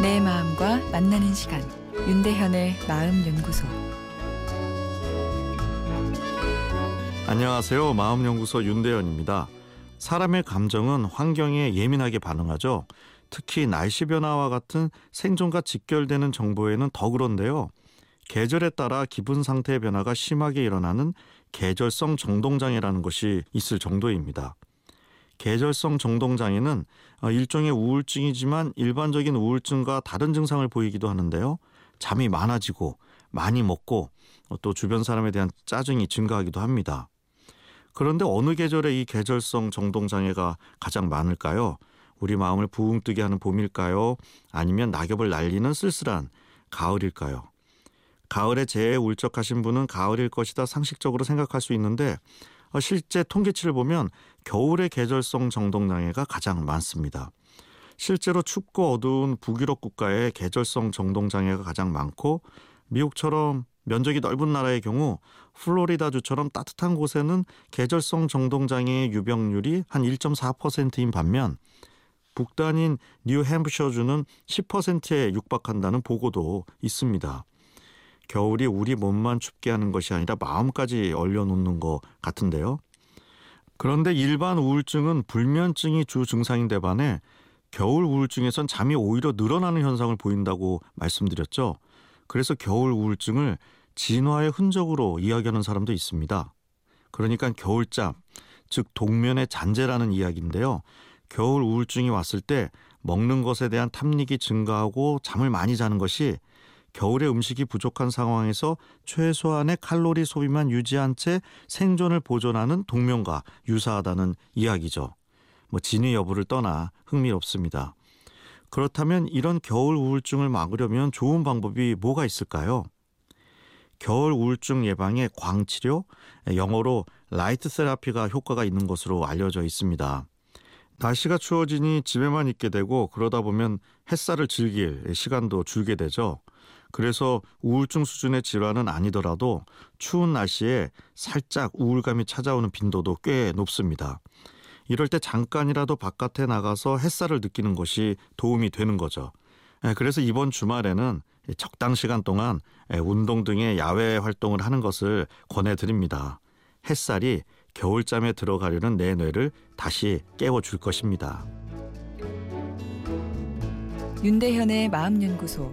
마음과 만나는 시간 윤대현의 마음 연구소 안녕하세요. 마음 연구소 윤대현입니다. 사람의 감정은 환경에 예민하게 반응하죠. 특히 날씨 변화와 같은 생존과 직결되는 정보에는 더 그런데요. 계절에 따라 기분 상태의 변화가 심하게 일어나는 계절성 정동장애라는 것이 있을 정도입니다. 계절성 정동 장애는 어, 일종의 우울증이지만 일반적인 우울증과 다른 증상을 보이기도 하는데요. 잠이 많아지고 많이 먹고 어, 또 주변 사람에 대한 짜증이 증가하기도 합니다. 그런데 어느 계절에 이 계절성 정동 장애가 가장 많을까요? 우리 마음을 부웅 뜨게 하는 봄일까요? 아니면 낙엽을 날리는 쓸쓸한 가을일까요? 가을에 재해 울적하신 분은 가을일 것이다 상식적으로 생각할 수 있는데 어, 실제 통계치를 보면 겨울의 계절성 정동장애가 가장 많습니다. 실제로 춥고 어두운 북유럽 국가의 계절성 정동장애가 가장 많고 미국처럼 면적이 넓은 나라의 경우 플로리다주처럼 따뜻한 곳에는 계절성 정동장애의 유병률이 한 1.4%인 반면 북단인 뉴햄프셔주는 10%에 육박한다는 보고도 있습니다. 겨울이 우리 몸만 춥게 하는 것이 아니라 마음까지 얼려놓는 것 같은데요. 그런데 일반 우울증은 불면증이 주 증상인데 반해 겨울 우울증에선 잠이 오히려 늘어나는 현상을 보인다고 말씀드렸죠. 그래서 겨울 우울증을 진화의 흔적으로 이야기하는 사람도 있습니다. 그러니까 겨울잠, 즉 동면의 잔재라는 이야기인데요. 겨울 우울증이 왔을 때 먹는 것에 대한 탐닉이 증가하고 잠을 많이 자는 것이 겨울에 음식이 부족한 상황에서 최소한의 칼로리 소비만 유지한 채 생존을 보존하는 동면과 유사하다는 이야기죠. 뭐 진위 여부를 떠나 흥미롭습니다. 그렇다면 이런 겨울 우울증을 막으려면 좋은 방법이 뭐가 있을까요? 겨울 우울증 예방에 광치료, 영어로 라이트 세라피가 효과가 있는 것으로 알려져 있습니다. 날씨가 추워지니 집에만 있게 되고 그러다 보면 햇살을 즐길 시간도 줄게 되죠. 그래서 우울증 수준의 질환은 아니더라도 추운 날씨에 살짝 우울감이 찾아오는 빈도도 꽤 높습니다. 이럴 때 잠깐이라도 바깥에 나가서 햇살을 느끼는 것이 도움이 되는 거죠. 예, 그래서 이번 주말에는 적당 시간 동안 예, 운동 등의 야외 활동을 하는 것을 권해드립니다. 햇살이 겨울잠에 들어가려는 내 뇌를 다시 깨워줄 것입니다. 윤대현의 마음연구소